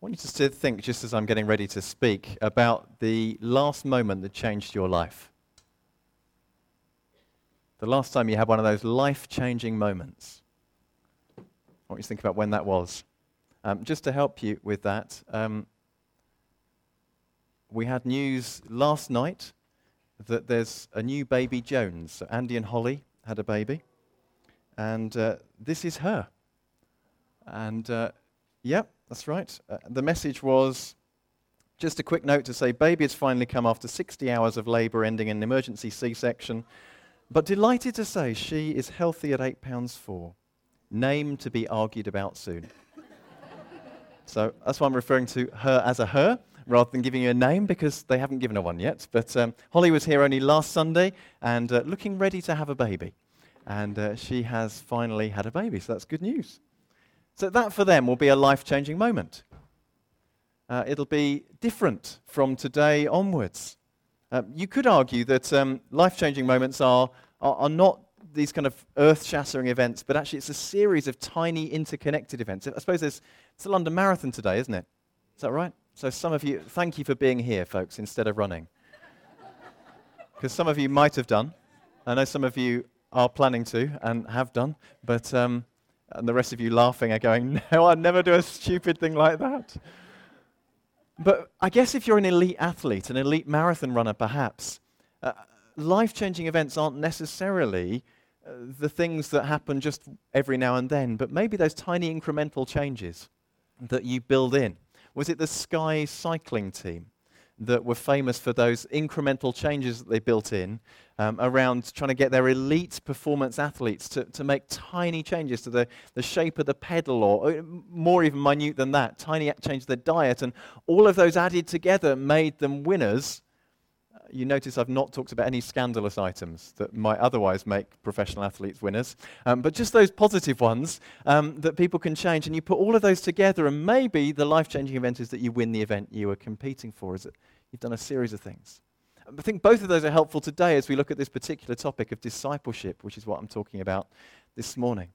want you to think, just as I'm getting ready to speak, about the last moment that changed your life. The last time you had one of those life changing moments. I want you to think about when that was. Um, just to help you with that, um, we had news last night that there's a new baby Jones. So Andy and Holly had a baby, and uh, this is her. And uh, yep, that's right. Uh, the message was just a quick note to say baby has finally come after 60 hours of labour, ending in an emergency C section. But delighted to say she is healthy at eight pounds four. Name to be argued about soon. so that's why I'm referring to her as a her rather than giving you a name because they haven't given her one yet. But um, Holly was here only last Sunday and uh, looking ready to have a baby. And uh, she has finally had a baby, so that's good news. So that for them will be a life changing moment. Uh, it'll be different from today onwards. Uh, you could argue that um, life changing moments are, are, are, not these kind of earth shattering events, but actually it's a series of tiny interconnected events. I suppose it's the London Marathon today, isn't it? Is that right? So, some of you, thank you for being here, folks, instead of running. Because some of you might have done. I know some of you are planning to and have done, but um, and the rest of you laughing are going, No, I'd never do a stupid thing like that. But I guess if you're an elite athlete, an elite marathon runner, perhaps, uh, life changing events aren't necessarily uh, the things that happen just every now and then, but maybe those tiny incremental changes that you build in. Was it the Sky cycling team that were famous for those incremental changes that they built in um, around trying to get their elite performance athletes to, to make tiny changes to the, the shape of the pedal, or, or more even minute than that, tiny changes to their diet. And all of those added together made them winners you notice I've not talked about any scandalous items that might otherwise make professional athletes winners, um, but just those positive ones um, that people can change. And you put all of those together, and maybe the life changing event is that you win the event you are competing for, is that you've done a series of things. I think both of those are helpful today as we look at this particular topic of discipleship, which is what I'm talking about this morning.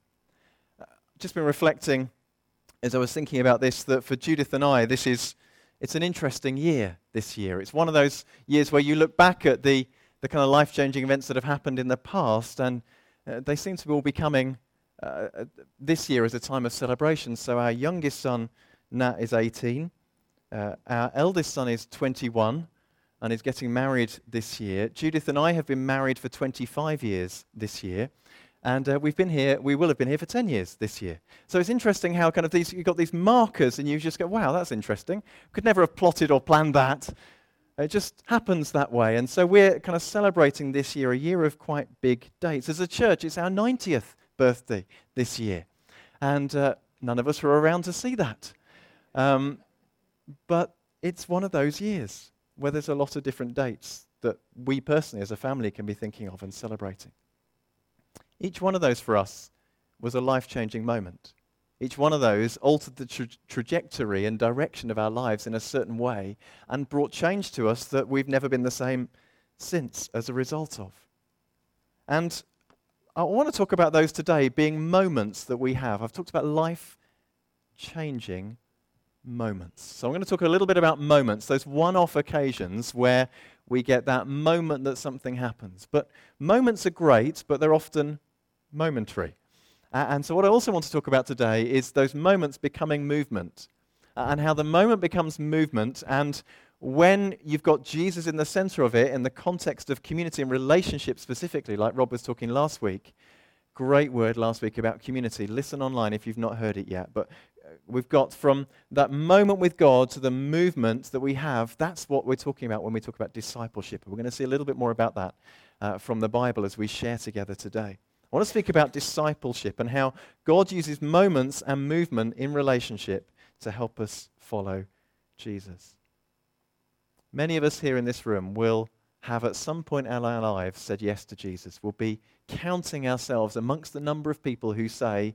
Uh, just been reflecting as I was thinking about this that for Judith and I, this is it's an interesting year this year. It's one of those years where you look back at the, the kind of life changing events that have happened in the past, and uh, they seem to be all becoming uh, uh, this year as a time of celebration. So, our youngest son, Nat, is 18. Uh, our eldest son is 21 and is getting married this year. Judith and I have been married for 25 years this year. And uh, we've been here, we will have been here for 10 years this year. So it's interesting how kind of these, you've got these markers and you just go, wow, that's interesting. Could never have plotted or planned that. It just happens that way. And so we're kind of celebrating this year a year of quite big dates. As a church, it's our 90th birthday this year. And uh, none of us were around to see that. Um, but it's one of those years where there's a lot of different dates that we personally as a family can be thinking of and celebrating. Each one of those for us was a life changing moment. Each one of those altered the tra- trajectory and direction of our lives in a certain way and brought change to us that we've never been the same since as a result of. And I want to talk about those today being moments that we have. I've talked about life changing moments. So I'm going to talk a little bit about moments, those one off occasions where we get that moment that something happens. But moments are great, but they're often momentary. Uh, and so, what I also want to talk about today is those moments becoming movement uh, and how the moment becomes movement. And when you've got Jesus in the center of it, in the context of community and relationship specifically, like Rob was talking last week, great word last week about community. Listen online if you've not heard it yet. But uh, we've got from that moment with God to the movement that we have. That's what we're talking about when we talk about discipleship. We're going to see a little bit more about that uh, from the Bible as we share together today. I want to speak about discipleship and how God uses moments and movement in relationship to help us follow Jesus. Many of us here in this room will have at some point in our lives said yes to Jesus. We'll be counting ourselves amongst the number of people who say,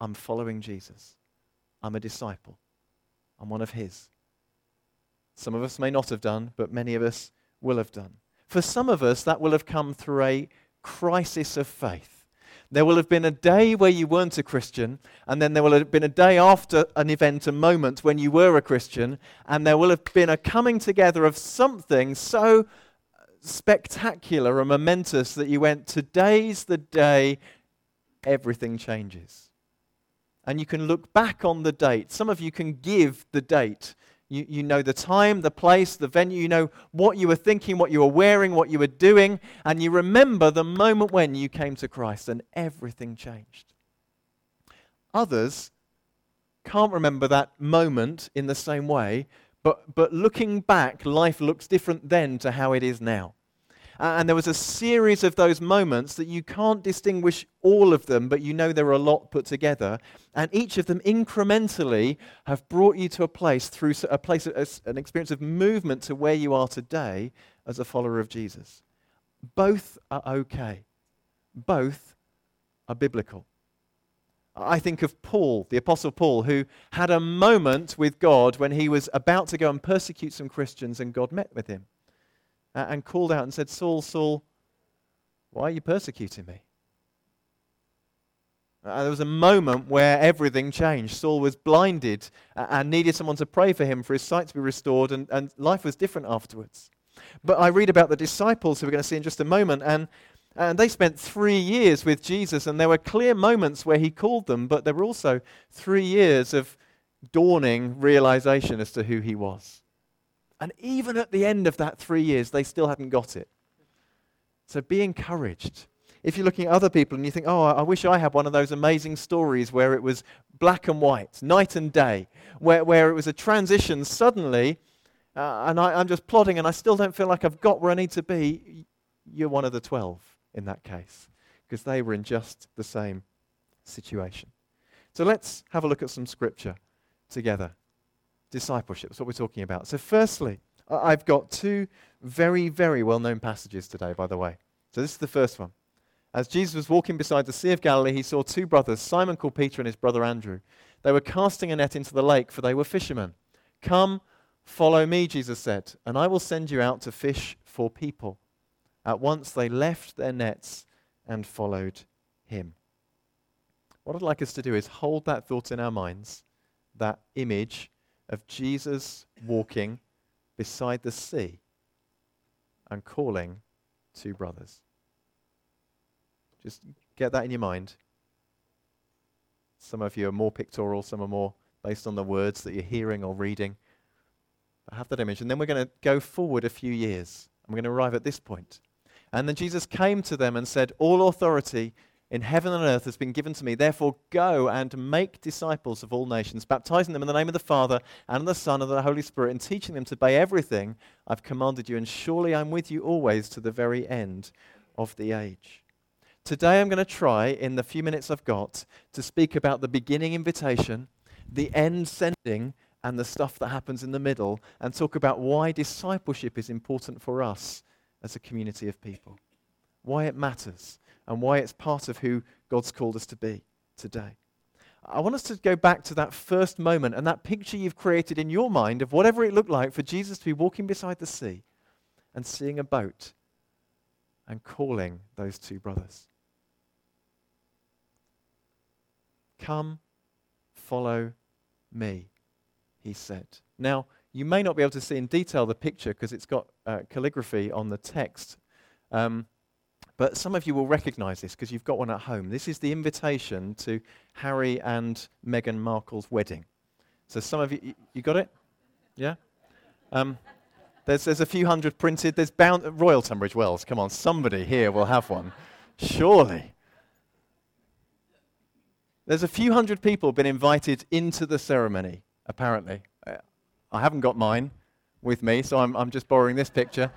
I'm following Jesus. I'm a disciple. I'm one of his. Some of us may not have done, but many of us will have done. For some of us, that will have come through a crisis of faith There will have been a day where you weren't a Christian, and then there will have been a day after an event, a moment when you were a Christian, and there will have been a coming together of something so spectacular and momentous that you went, Today's the day everything changes. And you can look back on the date. Some of you can give the date. You, you know the time, the place, the venue. You know what you were thinking, what you were wearing, what you were doing. And you remember the moment when you came to Christ and everything changed. Others can't remember that moment in the same way, but, but looking back, life looks different then to how it is now. Uh, and there was a series of those moments that you can't distinguish all of them, but you know there are a lot put together. And each of them incrementally have brought you to a place through a place, an experience of movement to where you are today as a follower of Jesus. Both are okay. Both are biblical. I think of Paul, the Apostle Paul, who had a moment with God when he was about to go and persecute some Christians, and God met with him and called out and said, Saul, Saul, why are you persecuting me? Uh, there was a moment where everything changed. Saul was blinded uh, and needed someone to pray for him for his sight to be restored, and, and life was different afterwards. But I read about the disciples who we're going to see in just a moment, and, and they spent three years with Jesus, and there were clear moments where he called them, but there were also three years of dawning realization as to who he was. And even at the end of that three years, they still hadn't got it. So be encouraged. If you're looking at other people and you think, oh, I wish I had one of those amazing stories where it was black and white, night and day, where, where it was a transition suddenly, uh, and I, I'm just plodding and I still don't feel like I've got where I need to be, you're one of the 12 in that case, because they were in just the same situation. So let's have a look at some scripture together discipleship. That's what we're talking about. So, firstly, I've got two very, very well known passages today, by the way. So, this is the first one. As Jesus was walking beside the Sea of Galilee, he saw two brothers, Simon called Peter and his brother Andrew. They were casting a net into the lake, for they were fishermen. Come, follow me, Jesus said, and I will send you out to fish for people. At once they left their nets and followed him. What I'd like us to do is hold that thought in our minds, that image of Jesus walking beside the sea and calling two brothers. Just get that in your mind. Some of you are more pictorial, some are more based on the words that you're hearing or reading. I have that image. And then we're going to go forward a few years. And we're going to arrive at this point. And then Jesus came to them and said, All authority in heaven and earth has been given to me. Therefore, go and make disciples of all nations, baptizing them in the name of the Father and the Son and the Holy Spirit, and teaching them to obey everything I've commanded you. And surely I'm with you always to the very end of the age. Today, I'm going to try, in the few minutes I've got, to speak about the beginning invitation, the end sending, and the stuff that happens in the middle, and talk about why discipleship is important for us as a community of people, why it matters and why it's part of who God's called us to be today. I want us to go back to that first moment and that picture you've created in your mind of whatever it looked like for Jesus to be walking beside the sea and seeing a boat and calling those two brothers. Come, follow me, he said. Now, you may not be able to see in detail the picture because it's got uh, calligraphy on the text. Um, but some of you will recognize this because you've got one at home. This is the invitation to Harry and Meghan Markle's wedding. So some of you, you got it? Yeah? Um, there's, there's a few hundred printed. There's bound, Royal Tunbridge Wells. Come on, somebody here will have one. Surely. There's a few hundred people been invited into the ceremony, apparently. I haven't got mine with me, so I'm, I'm just borrowing this picture.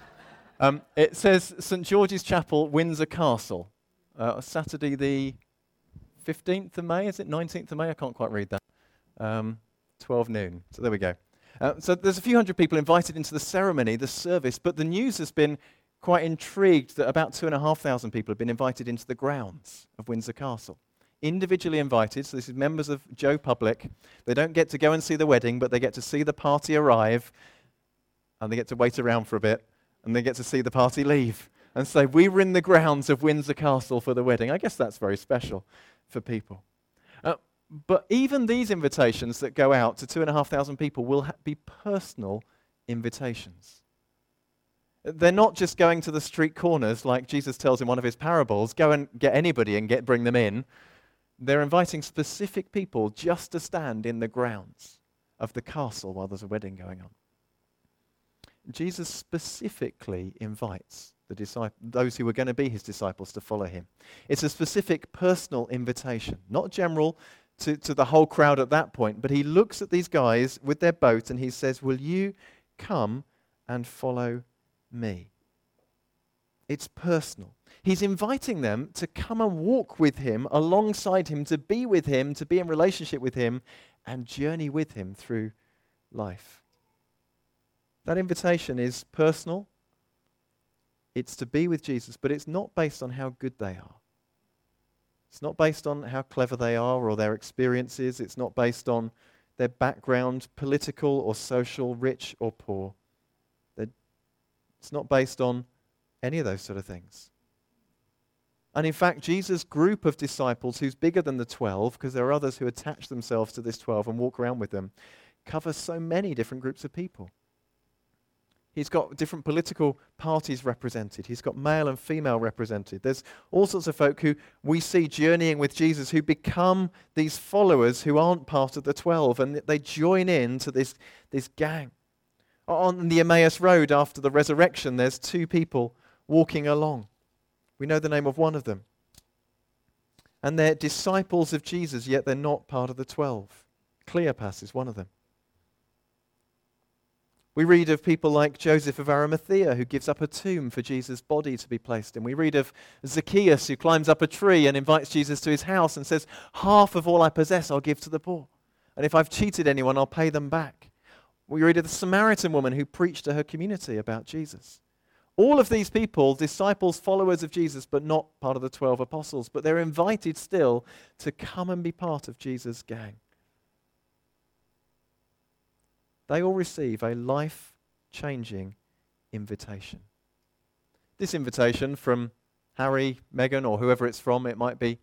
Um, it says St. George's Chapel, Windsor Castle, uh, Saturday the 15th of May, is it? 19th of May? I can't quite read that. Um, 12 noon. So there we go. Uh, so there's a few hundred people invited into the ceremony, the service, but the news has been quite intrigued that about two and a half thousand people have been invited into the grounds of Windsor Castle. Individually invited, so this is members of Joe Public. They don't get to go and see the wedding, but they get to see the party arrive, and they get to wait around for a bit and they get to see the party leave. and say, We were in the grounds of Windsor Castle for the wedding. I guess that's very special for people. Uh, but even these invitations that go out to two and a half thousand people will ha- be personal invitations. They're not just going to the street corners like Jesus tells in one of his parables go and get anybody and get, bring them in. They're inviting specific people just to stand in the grounds of the castle while there's a wedding going on. Jesus specifically invites the disciples, those who were going to be his disciples to follow him. It's a specific personal invitation, not general to, to the whole crowd at that point, but he looks at these guys with their boat and he says, Will you come and follow me? It's personal. He's inviting them to come and walk with him, alongside him, to be with him, to be in relationship with him, and journey with him through life. That invitation is personal. It's to be with Jesus, but it's not based on how good they are. It's not based on how clever they are or their experiences. It's not based on their background, political or social, rich or poor. It's not based on any of those sort of things. And in fact, Jesus' group of disciples, who's bigger than the 12, because there are others who attach themselves to this 12 and walk around with them, covers so many different groups of people. He's got different political parties represented. He's got male and female represented. There's all sorts of folk who we see journeying with Jesus who become these followers who aren't part of the 12 and they join in to this, this gang. On the Emmaus Road after the resurrection, there's two people walking along. We know the name of one of them. And they're disciples of Jesus, yet they're not part of the 12. Cleopas is one of them. We read of people like Joseph of Arimathea who gives up a tomb for Jesus' body to be placed in. We read of Zacchaeus who climbs up a tree and invites Jesus to his house and says, Half of all I possess I'll give to the poor. And if I've cheated anyone, I'll pay them back. We read of the Samaritan woman who preached to her community about Jesus. All of these people, disciples, followers of Jesus, but not part of the 12 apostles, but they're invited still to come and be part of Jesus' gang. They all receive a life changing invitation. This invitation from Harry, Meghan, or whoever it's from, it might be. It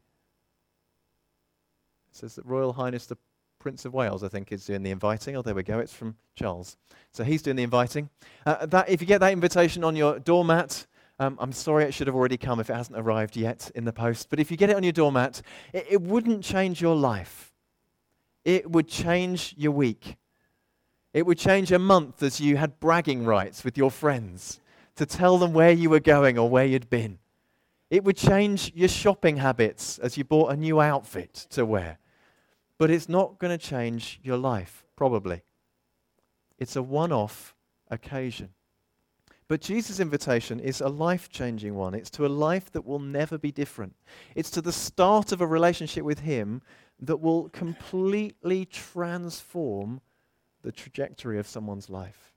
says that Royal Highness the Prince of Wales, I think, is doing the inviting. Oh, there we go. It's from Charles. So he's doing the inviting. Uh, that, if you get that invitation on your doormat, um, I'm sorry it should have already come if it hasn't arrived yet in the post. But if you get it on your doormat, it, it wouldn't change your life. It would change your week. It would change a month as you had bragging rights with your friends to tell them where you were going or where you'd been. It would change your shopping habits as you bought a new outfit to wear but it's not going to change your life, probably. It's a one off occasion. But Jesus' invitation is a life changing one. It's to a life that will never be different. It's to the start of a relationship with Him that will completely transform the trajectory of someone's life.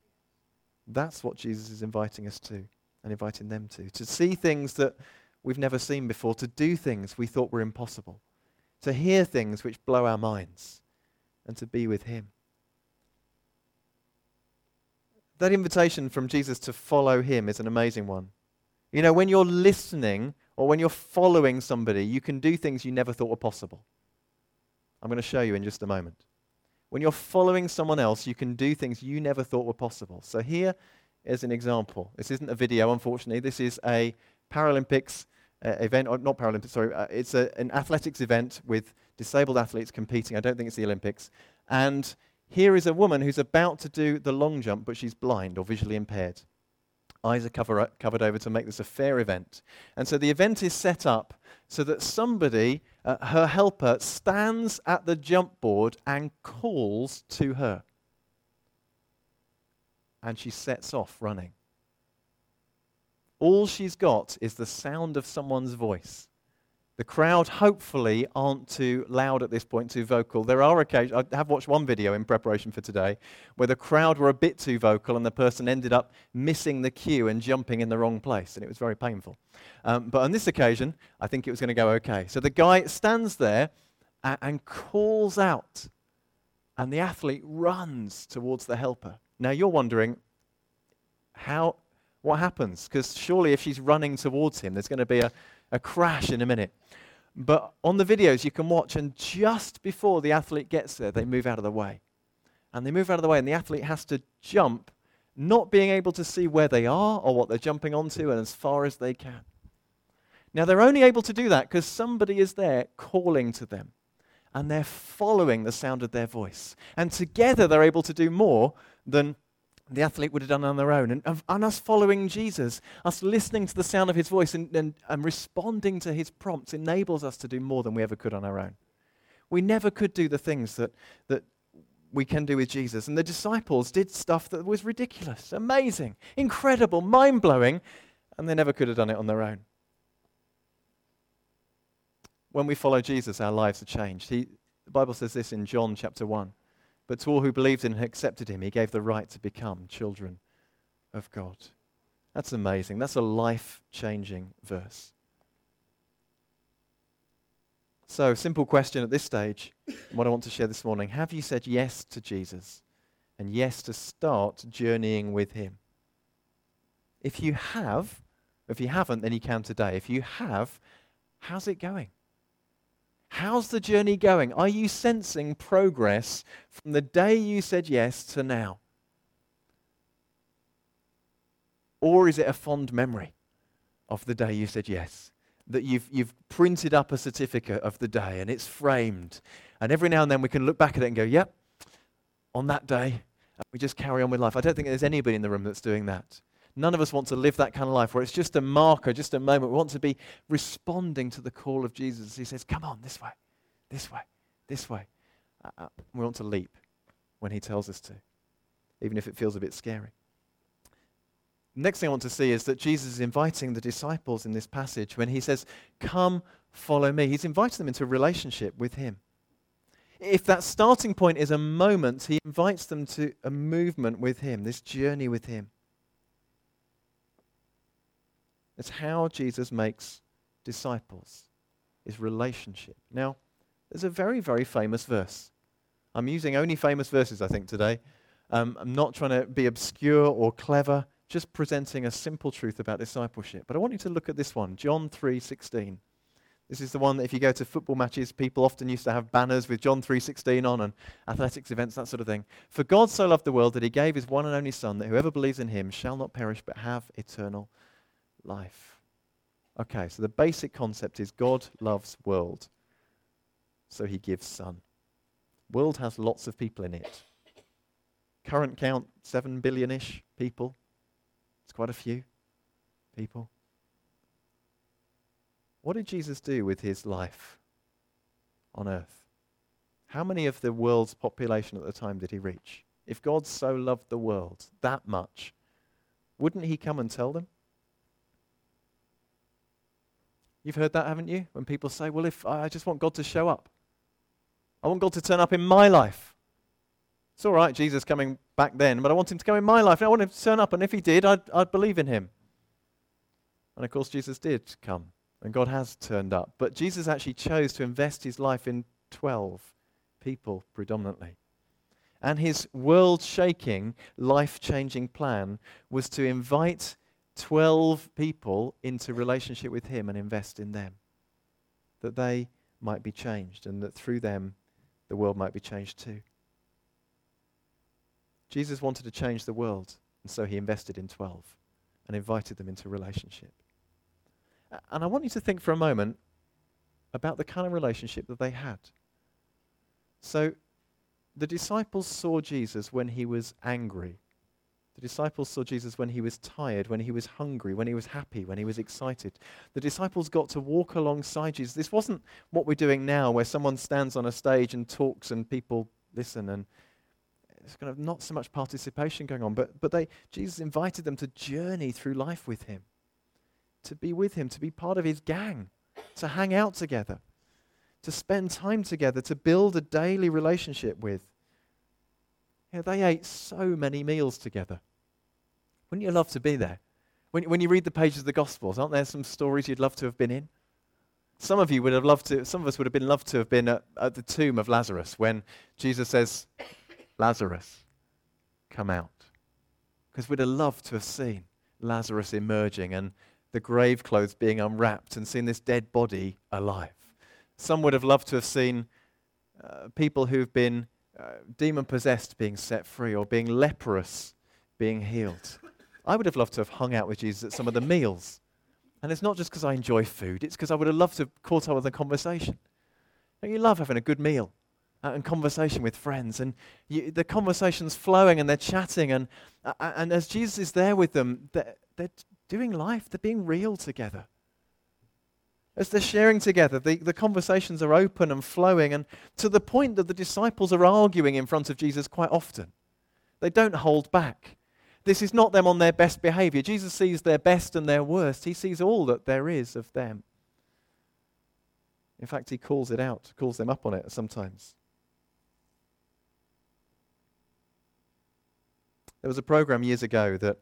That's what Jesus is inviting us to and inviting them to. To see things that we've never seen before, to do things we thought were impossible to hear things which blow our minds, and to be with Him. That invitation from Jesus to follow Him is an amazing one. You know, when you're listening or when you're following somebody, you can do things you never thought were possible. I'm going to show you in just a moment. When you're following someone else, you can do things you never thought were possible. So here is an example. This isn't a video, unfortunately. This is a Paralympics uh, event, or not Paralympics, sorry, uh, it's a, an athletics event with disabled athletes competing. I don't think it's the Olympics. And here is a woman who's about to do the long jump, but she's blind or visually impaired. Eyes are cover, covered over to make this a fair event. And so the event is set up so that somebody, uh, her helper, stands at the jump board and calls to her. And she sets off running. All she's got is the sound of someone's voice. The crowd, hopefully, aren't too loud at this point, too vocal. There are occasions, I have watched one video in preparation for today, where the crowd were a bit too vocal and the person ended up missing the cue and jumping in the wrong place, and it was very painful. Um, but on this occasion, I think it was going to go okay. So the guy stands there and, and calls out, and the athlete runs towards the helper. Now you're wondering, how what happens? Because surely if she's running towards him, there's going to be a, a crash in a minute. But on the videos you can watch, and just before the athlete gets there, they move out of the way. And they move out of the way, and the athlete has to jump, not being able to see where they are or what they're jumping onto, and as far as they can. Now, they're only able to do that because somebody is there calling to them, and they're following the sound of their voice. And together, they're able to do more than the athlete would have done on their own. And, and us following Jesus, us listening to the sound of his voice and, and, and responding to his prompts enables us to do more than we ever could on our own. We never could do the things that, that we can do with Jesus. And the disciples did stuff that was ridiculous, amazing, incredible, mind blowing, and they never could have done it on their own. When we follow Jesus, our lives are changed. He, the Bible says this in John chapter 1. But to all who believed in and accepted him, he gave the right to become children of God. That's amazing. That's a life changing verse. So, simple question at this stage, what I want to share this morning. Have you said yes to Jesus and yes to start journeying with him? If you have, if you haven't, then you can today. If you have, how's it going? How's the journey going? Are you sensing progress from the day you said yes to now? Or is it a fond memory of the day you said yes? That you've, you've printed up a certificate of the day and it's framed. And every now and then we can look back at it and go, yep, on that day, we just carry on with life. I don't think there's anybody in the room that's doing that. None of us want to live that kind of life where it's just a marker, just a moment. We want to be responding to the call of Jesus. He says, Come on, this way, this way, this way. Uh, uh, we want to leap when he tells us to, even if it feels a bit scary. Next thing I want to see is that Jesus is inviting the disciples in this passage when he says, Come, follow me. He's inviting them into a relationship with him. If that starting point is a moment, he invites them to a movement with him, this journey with him. It's how Jesus makes disciples, is relationship. Now, there's a very, very famous verse. I'm using only famous verses, I think, today. Um, I'm not trying to be obscure or clever, just presenting a simple truth about discipleship. But I want you to look at this one, John 3:16. This is the one that if you go to football matches, people often used to have banners with John 3:16 on and athletics events, that sort of thing. For God so loved the world that he gave his one and only Son, that whoever believes in him shall not perish but have eternal life. Okay, so the basic concept is God loves world, so he gives son. World has lots of people in it. Current count, 7 billion ish people. It's quite a few people. What did Jesus do with his life on earth? How many of the world's population at the time did he reach? If God so loved the world that much, wouldn't he come and tell them? You've heard that, haven't you? When people say, well, if I just want God to show up, I want God to turn up in my life. It's all right, Jesus coming back then, but I want him to come in my life. And I want him to turn up, and if he did, I'd, I'd believe in him. And of course, Jesus did come, and God has turned up. But Jesus actually chose to invest his life in 12 people predominantly. And his world shaking, life changing plan was to invite 12 people into relationship with Him and invest in them. That they might be changed and that through them the world might be changed too. Jesus wanted to change the world, and so He invested in 12 and invited them into relationship. And I want you to think for a moment about the kind of relationship that they had. So, the disciples saw Jesus when he was angry the disciples saw Jesus when he was tired, when he was hungry, when he was happy, when he was excited. The disciples got to walk alongside Jesus. This wasn't what we're doing now, where someone stands on a stage and talks and people listen and it's kind of not so much participation going on, but, but they, Jesus invited them to journey through life with him, to be with him, to be part of his gang, to hang out together, to spend time together, to build a daily relationship with. Yeah, they ate so many meals together. Wouldn't you love to be there? When, when you read the pages of the Gospels, aren't there some stories you'd love to have been in? Some of you would have loved to, some of us would have been loved to have been at, at the tomb of Lazarus when Jesus says, Lazarus, come out. Because we'd have loved to have seen Lazarus emerging and the grave clothes being unwrapped and seen this dead body alive. Some would have loved to have seen uh, people who've been uh, demon possessed being set free or being leprous being healed. I would have loved to have hung out with Jesus at some of the meals. And it's not just because I enjoy food, it's because I would have loved to have caught up with a conversation. Don't you love having a good meal uh, and conversation with friends? And you, the conversation's flowing and they're chatting. And, uh, and as Jesus is there with them, they're, they're doing life, they're being real together as they're sharing together, the, the conversations are open and flowing, and to the point that the disciples are arguing in front of Jesus quite often. They don't hold back. This is not them on their best behavior. Jesus sees their best and their worst. He sees all that there is of them. In fact, he calls it out, calls them up on it sometimes. There was a program years ago that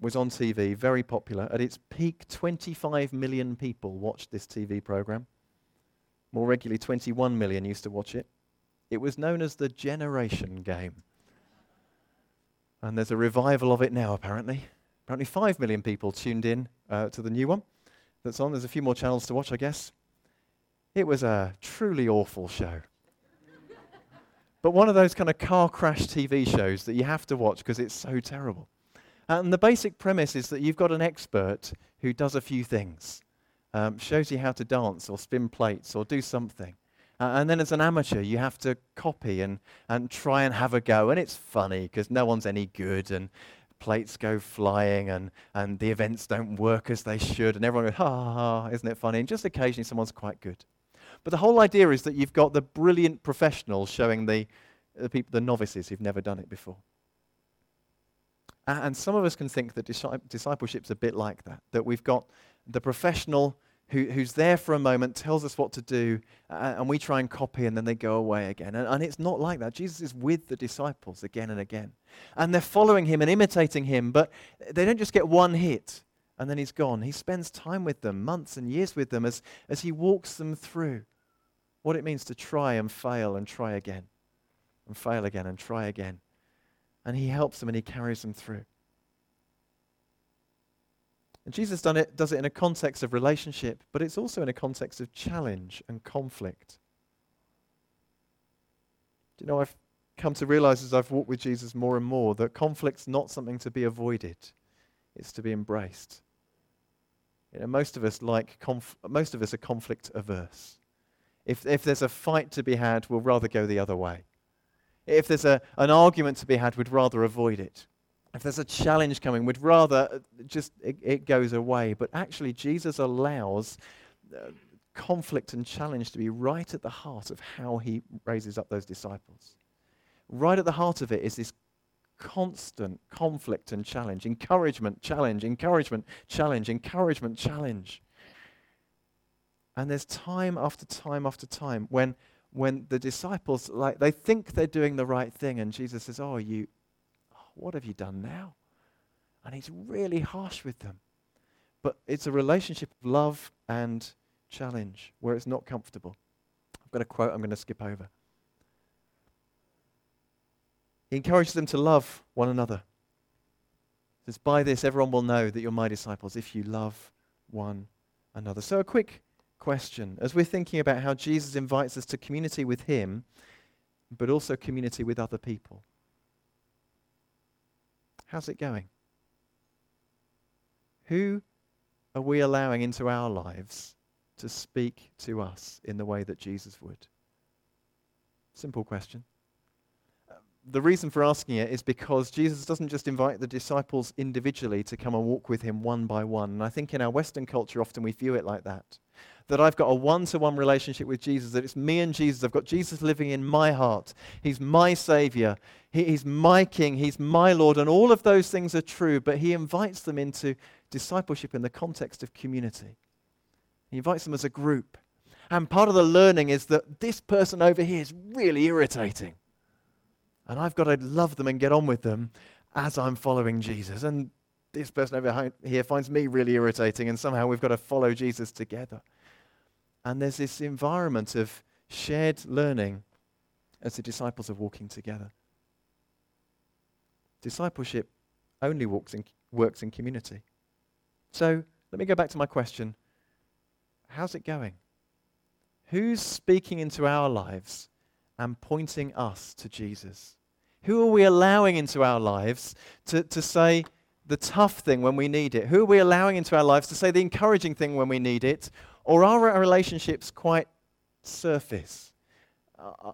was on TV, very popular. At its peak, 25 million people watched this TV program. More regularly, 21 million used to watch it. It was known as the Generation Game. And there's a revival of it now, apparently. Apparently, 5 million people tuned in uh, to the new one that's on. There's a few more channels to watch, I guess. It was a truly awful show. but one of those kind of car crash TV shows that you have to watch because it's so terrible. And the basic premise is that you've got an expert who does a few things, um, shows you how to dance or spin plates or do something. Uh, and then as an amateur, you have to copy and, and try and have a go. And it's funny because no one's any good and plates go flying and, and the events don't work as they should. And everyone goes, ha ha ha, isn't it funny? And just occasionally someone's quite good. But the whole idea is that you've got the brilliant professionals showing the, the, people, the novices who've never done it before. And some of us can think that discipleship's a bit like that, that we've got the professional who, who's there for a moment, tells us what to do, uh, and we try and copy, and then they go away again. And, and it's not like that. Jesus is with the disciples again and again. And they're following him and imitating him, but they don't just get one hit and then he's gone. He spends time with them, months and years with them, as, as he walks them through what it means to try and fail and try again, and fail again and try again and he helps them and he carries them through. And Jesus done it, does it in a context of relationship, but it's also in a context of challenge and conflict. Do you know, I've come to realize as I've walked with Jesus more and more that conflict's not something to be avoided, it's to be embraced. You know, most of us like conf- most of us are conflict averse. If, if there's a fight to be had, we'll rather go the other way. If there's a, an argument to be had, we'd rather avoid it. If there's a challenge coming, we'd rather uh, just it, it goes away. But actually, Jesus allows uh, conflict and challenge to be right at the heart of how he raises up those disciples. Right at the heart of it is this constant conflict and challenge, encouragement, challenge, encouragement, challenge, encouragement, challenge. And there's time after time after time when when the disciples like they think they're doing the right thing and jesus says oh you what have you done now? And he's really harsh with them. But it's a relationship of love and challenge where it's not comfortable. I've got a quote i'm going to skip over. He encourages them to love one another. He says by this everyone will know that you're my disciples if you love one another. So a quick question. As we're thinking about how Jesus invites us to community with Him, but also community with other people. How's it going? Who are we allowing into our lives to speak to us in the way that Jesus would? Simple question the reason for asking it is because Jesus doesn't just invite the disciples individually to come and walk with him one by one. And I think in our Western culture, often we view it like that. That I've got a one to one relationship with Jesus, that it's me and Jesus. I've got Jesus living in my heart. He's my Savior. He, he's my King. He's my Lord. And all of those things are true, but He invites them into discipleship in the context of community. He invites them as a group. And part of the learning is that this person over here is really irritating. And I've got to love them and get on with them as I'm following Jesus. And this person over here finds me really irritating, and somehow we've got to follow Jesus together. And there's this environment of shared learning as the disciples are walking together. Discipleship only works in, works in community. So let me go back to my question How's it going? Who's speaking into our lives and pointing us to Jesus? Who are we allowing into our lives to, to say the tough thing when we need it? Who are we allowing into our lives to say the encouraging thing when we need it? Or are our relationships quite surface?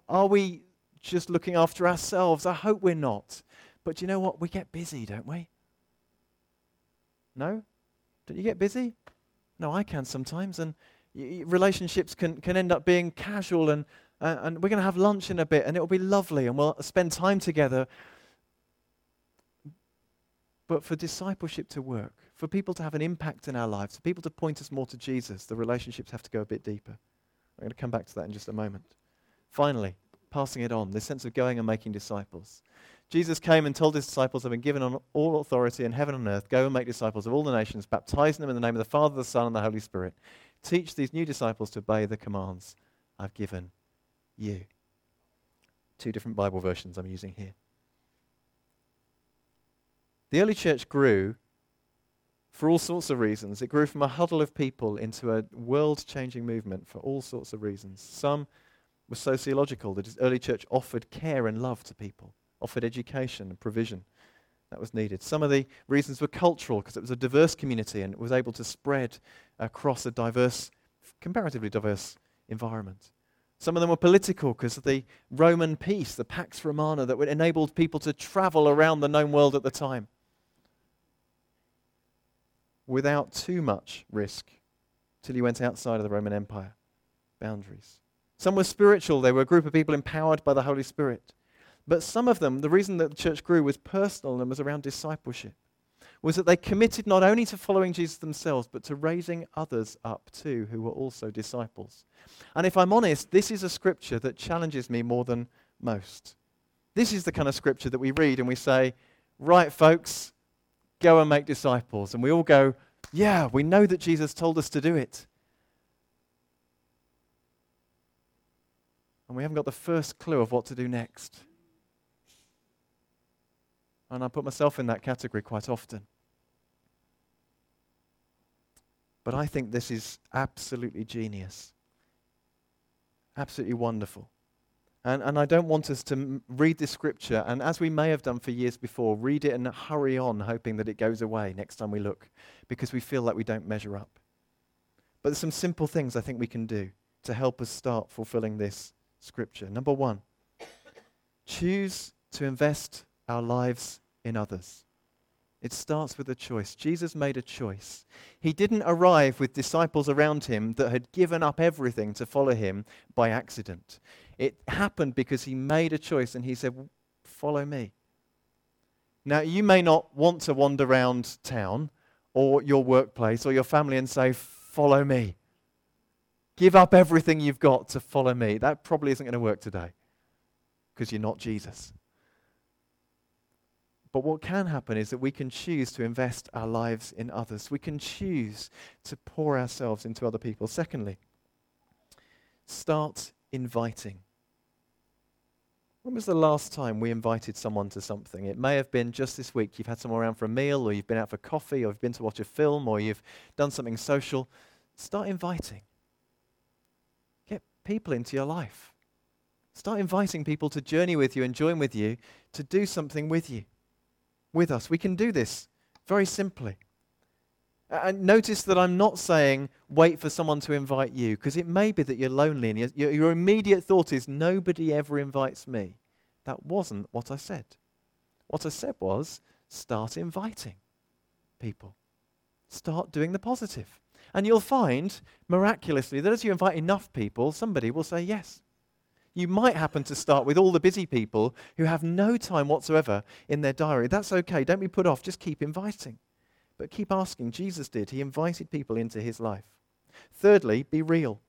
Are we just looking after ourselves? I hope we're not. But you know what? We get busy, don't we? No? Don't you get busy? No, I can sometimes. And y- relationships can, can end up being casual, and, uh, and we're going to have lunch in a bit, and it'll be lovely, and we'll spend time together. But for discipleship to work, for people to have an impact in our lives, for people to point us more to Jesus, the relationships have to go a bit deeper. I'm going to come back to that in just a moment. Finally, passing it on, this sense of going and making disciples. Jesus came and told his disciples, I've been given all authority in heaven and earth. Go and make disciples of all the nations, baptizing them in the name of the Father, the Son, and the Holy Spirit. Teach these new disciples to obey the commands I've given you. Two different Bible versions I'm using here. The early church grew for all sorts of reasons. It grew from a huddle of people into a world changing movement for all sorts of reasons. Some were sociological. The early church offered care and love to people offered education and provision that was needed. Some of the reasons were cultural because it was a diverse community and it was able to spread across a diverse, comparatively diverse environment. Some of them were political because of the Roman peace, the Pax Romana, that enabled people to travel around the known world at the time without too much risk till you went outside of the Roman Empire boundaries. Some were spiritual, they were a group of people empowered by the Holy Spirit. But some of them, the reason that the church grew was personal and was around discipleship, was that they committed not only to following Jesus themselves, but to raising others up too, who were also disciples. And if I'm honest, this is a scripture that challenges me more than most. This is the kind of scripture that we read and we say, right, folks, go and make disciples. And we all go, yeah, we know that Jesus told us to do it. And we haven't got the first clue of what to do next. And I put myself in that category quite often. But I think this is absolutely genius. Absolutely wonderful. And, and I don't want us to m- read this scripture, and as we may have done for years before, read it and hurry on, hoping that it goes away next time we look, because we feel like we don't measure up. But there's some simple things I think we can do to help us start fulfilling this scripture. Number one, choose to invest our lives in others. It starts with a choice. Jesus made a choice. He didn't arrive with disciples around him that had given up everything to follow him by accident. It happened because he made a choice and he said, Follow me. Now, you may not want to wander around town or your workplace or your family and say, Follow me. Give up everything you've got to follow me. That probably isn't going to work today because you're not Jesus. But what can happen is that we can choose to invest our lives in others. We can choose to pour ourselves into other people. Secondly, start inviting. When was the last time we invited someone to something? It may have been just this week. You've had someone around for a meal, or you've been out for coffee, or you've been to watch a film, or you've done something social. Start inviting. Get people into your life. Start inviting people to journey with you and join with you, to do something with you with us. We can do this very simply. And notice that I'm not saying wait for someone to invite you, because it may be that you're lonely and your, your immediate thought is nobody ever invites me. That wasn't what I said. What I said was start inviting people, start doing the positive. And you'll find miraculously that as you invite enough people, somebody will say yes you might happen to start with all the busy people who have no time whatsoever in their diary. That's okay. Don't be put off. Just keep inviting. But keep asking. Jesus did. He invited people into his life. Thirdly, be real.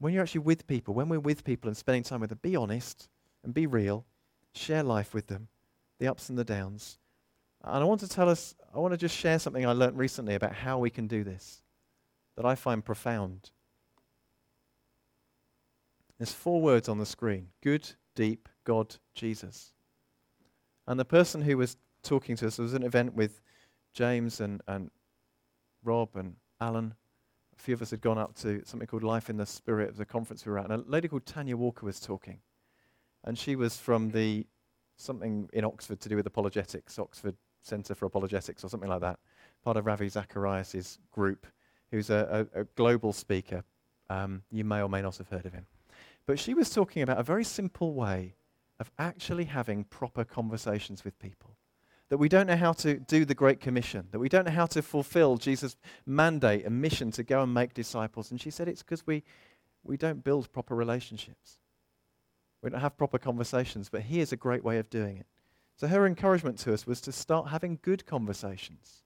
When you're actually with people, when we're with people and spending time with them, be honest and be real. Share life with them, the ups and the downs. And I want to tell us, I want to just share something I learned recently about how we can do this that I find profound. There's four words on the screen good, deep God Jesus. And the person who was talking to us there was an event with James and, and Rob and Alan. A few of us had gone up to something called Life in the Spirit, of the conference we were at. And a lady called Tanya Walker was talking. And she was from the something in Oxford to do with apologetics, Oxford Centre for Apologetics or something like that, part of Ravi Zacharias' group, who's a, a, a global speaker. Um, you may or may not have heard of him. But she was talking about a very simple way of actually having proper conversations with people. That we don't know how to do the Great Commission, that we don't know how to fulfill Jesus' mandate and mission to go and make disciples. And she said it's because we, we don't build proper relationships. We don't have proper conversations, but here's a great way of doing it. So her encouragement to us was to start having good conversations.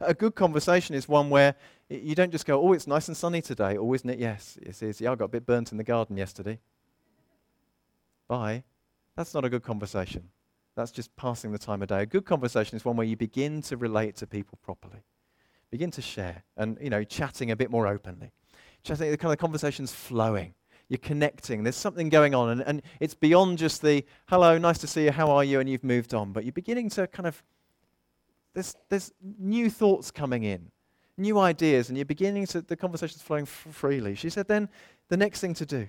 A good conversation is one where you don't just go, oh, it's nice and sunny today. Oh, isn't it? Yes, it is. Yeah, I got a bit burnt in the garden yesterday. Bye. That's not a good conversation. That's just passing the time of day. A good conversation is one where you begin to relate to people properly, begin to share, and you know, chatting a bit more openly. Chatting, the kind of conversation's flowing. You're connecting. There's something going on, and, and it's beyond just the hello, nice to see you, how are you, and you've moved on. But you're beginning to kind of there's, there's new thoughts coming in, new ideas, and you're beginning to, the conversation's flowing f- freely. She said, then the next thing to do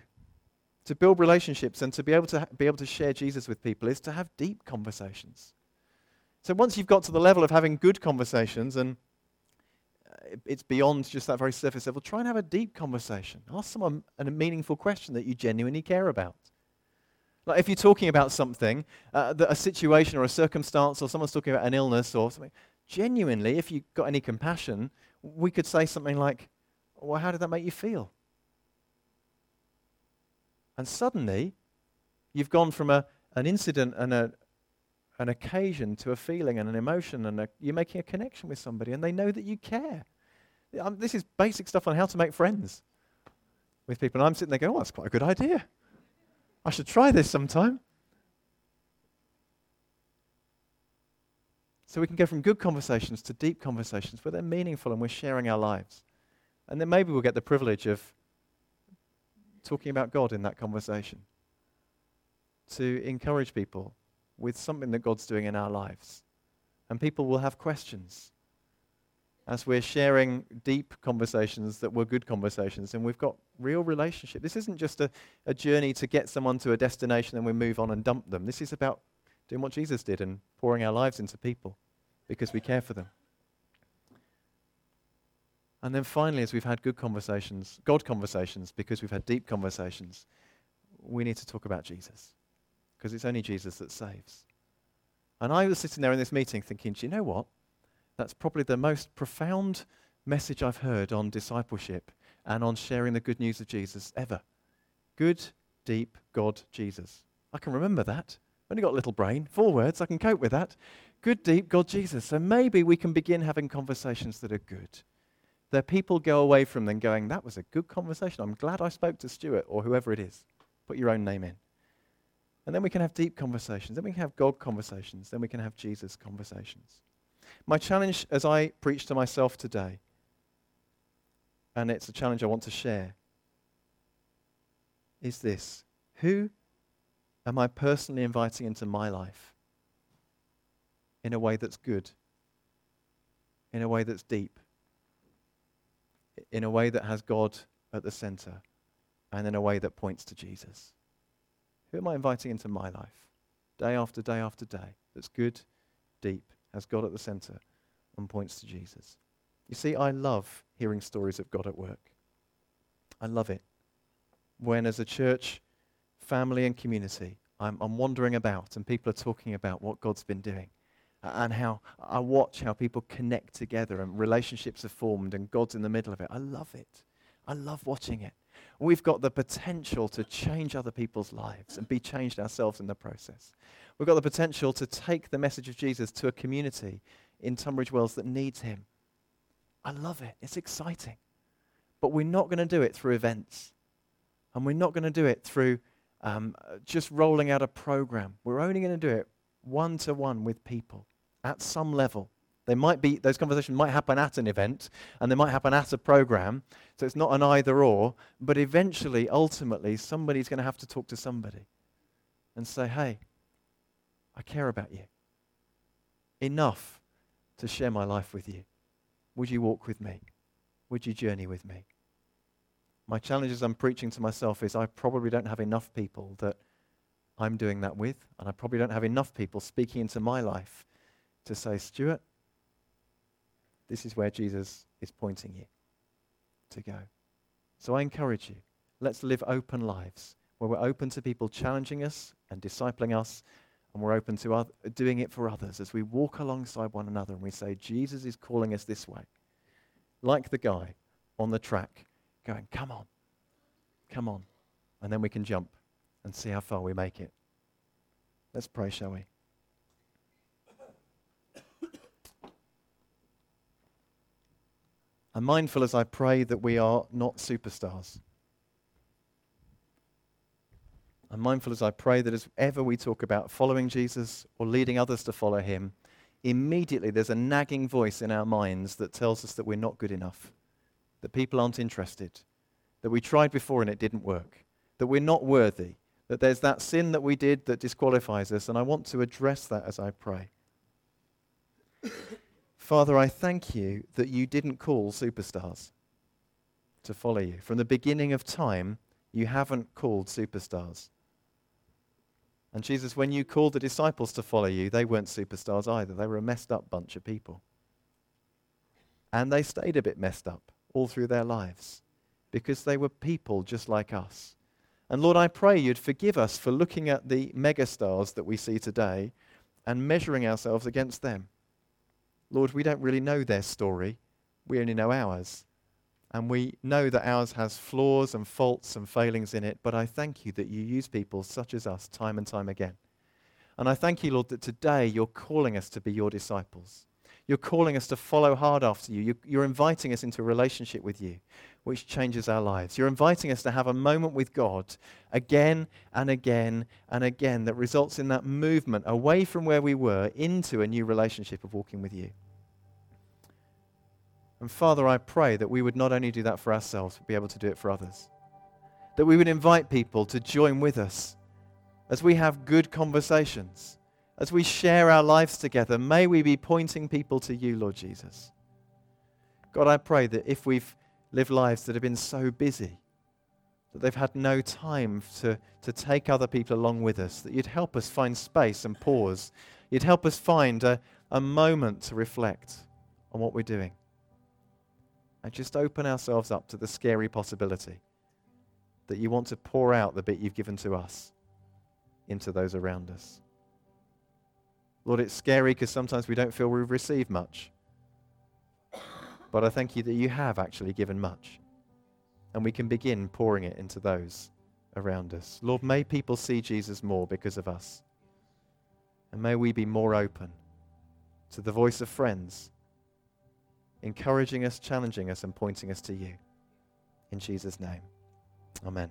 to build relationships and to be able to ha- be able to share Jesus with people is to have deep conversations. So once you've got to the level of having good conversations and uh, it's beyond just that very surface level, try and have a deep conversation. Ask someone a meaningful question that you genuinely care about. Like if you're talking about something, uh, a situation or a circumstance, or someone's talking about an illness or something, genuinely, if you've got any compassion, we could say something like, Well, how did that make you feel? And suddenly, you've gone from a, an incident and a, an occasion to a feeling and an emotion, and a, you're making a connection with somebody, and they know that you care. Um, this is basic stuff on how to make friends with people. And I'm sitting there going, Oh, that's quite a good idea. I should try this sometime. So we can go from good conversations to deep conversations where they're meaningful and we're sharing our lives. And then maybe we'll get the privilege of talking about God in that conversation. To encourage people with something that God's doing in our lives. And people will have questions as we're sharing deep conversations that were good conversations and we've got real relationship. This isn't just a, a journey to get someone to a destination and we move on and dump them. This is about doing what Jesus did and pouring our lives into people because we care for them. And then finally, as we've had good conversations, God conversations, because we've had deep conversations, we need to talk about Jesus. Because it's only Jesus that saves. And I was sitting there in this meeting thinking, do you know what? That's probably the most profound message I've heard on discipleship and on sharing the good news of Jesus ever. Good, deep God Jesus. I can remember that. I've only got a little brain, four words, I can cope with that. Good, deep God Jesus. So maybe we can begin having conversations that are good. That people go away from them going, that was a good conversation. I'm glad I spoke to Stuart or whoever it is. Put your own name in. And then we can have deep conversations. Then we can have God conversations. Then we can have Jesus conversations. My challenge as I preach to myself today, and it's a challenge I want to share, is this Who am I personally inviting into my life in a way that's good, in a way that's deep, in a way that has God at the center, and in a way that points to Jesus? Who am I inviting into my life day after day after day that's good, deep, has God at the center and points to Jesus. You see, I love hearing stories of God at work. I love it. When, as a church, family, and community, I'm, I'm wandering about and people are talking about what God's been doing and how I watch how people connect together and relationships are formed and God's in the middle of it. I love it. I love watching it. We've got the potential to change other people's lives and be changed ourselves in the process. We've got the potential to take the message of Jesus to a community in Tunbridge Wells that needs him. I love it. It's exciting. But we're not going to do it through events. And we're not going to do it through um, just rolling out a program. We're only going to do it one to one with people at some level. They might be, those conversations might happen at an event and they might happen at a program. So it's not an either or, but eventually, ultimately, somebody's going to have to talk to somebody. and say, hey, I care about you. Enough to share my life with you. Would you walk with me? Would you journey with me? My challenge as I'm preaching to myself is I probably don't have enough people that I'm doing that with, and I probably don't have enough people speaking into my life to say, Stuart, this is where Jesus is pointing you to go. So I encourage you, let's live open lives where we're open to people challenging us and discipling us, and we're open to other, doing it for others as we walk alongside one another and we say, Jesus is calling us this way. Like the guy on the track going, Come on, come on. And then we can jump and see how far we make it. Let's pray, shall we? I'm mindful as I pray that we are not superstars. I'm mindful as I pray that as ever we talk about following Jesus or leading others to follow him, immediately there's a nagging voice in our minds that tells us that we're not good enough, that people aren't interested, that we tried before and it didn't work, that we're not worthy, that there's that sin that we did that disqualifies us, and I want to address that as I pray. Father, I thank you that you didn't call superstars to follow you. From the beginning of time, you haven't called superstars. And Jesus, when you called the disciples to follow you, they weren't superstars either. They were a messed up bunch of people. And they stayed a bit messed up all through their lives because they were people just like us. And Lord, I pray you'd forgive us for looking at the megastars that we see today and measuring ourselves against them. Lord, we don't really know their story. We only know ours. And we know that ours has flaws and faults and failings in it, but I thank you that you use people such as us time and time again. And I thank you, Lord, that today you're calling us to be your disciples. You're calling us to follow hard after you. You're, inviting us into a relationship with you, which changes our lives. You're inviting us to have a moment with God again and again and again that results in that movement away from where we were into a new relationship of walking with you. And Father, I pray that we would not only do that for ourselves, but be able to do it for others. That we would invite people to join with us as we have good conversations as we share our lives together, may we be pointing people to you, Lord Jesus. God, I pray that if we've lived lives that have been so busy, that they've had no time to, to take other people along with us, that you'd help us find space and pause. You'd help us find a, a moment to reflect on what we're doing. And just open ourselves up to the scary possibility that you want to pour out the bit you've given to us into those around us. Lord, it's scary because sometimes we don't feel we've received much. But I thank you that you have actually given much. And we can begin pouring it into those around us. Lord, may people see Jesus more because of us. And may we be more open to the voice of friends, encouraging us, challenging us, and pointing us to you. In Jesus' name, amen.